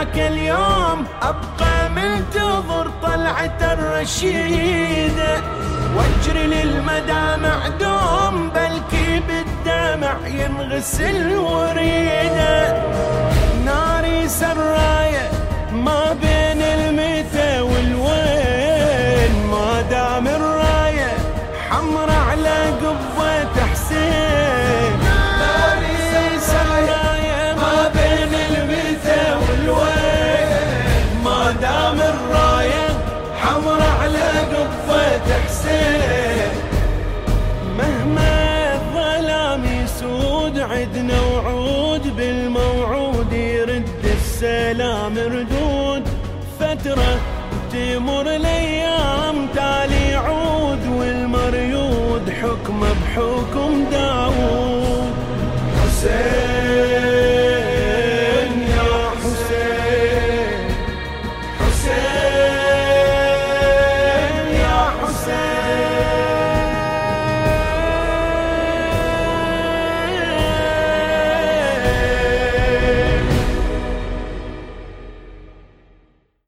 ذاك اليوم أبقى منتظر طلعة الرشيدة واجري للمدامع دوم بلكي بالدمع ينغسل وريده ناري سراية ما بين المتى والوين. ما دام الراية حمر على قبة قبة حسين مهما الظلام يسود عدنا وعود. بالموعود يرد السلام ردود. فترة تمر الأيام تالي يعود. والمريود حكمه بحكم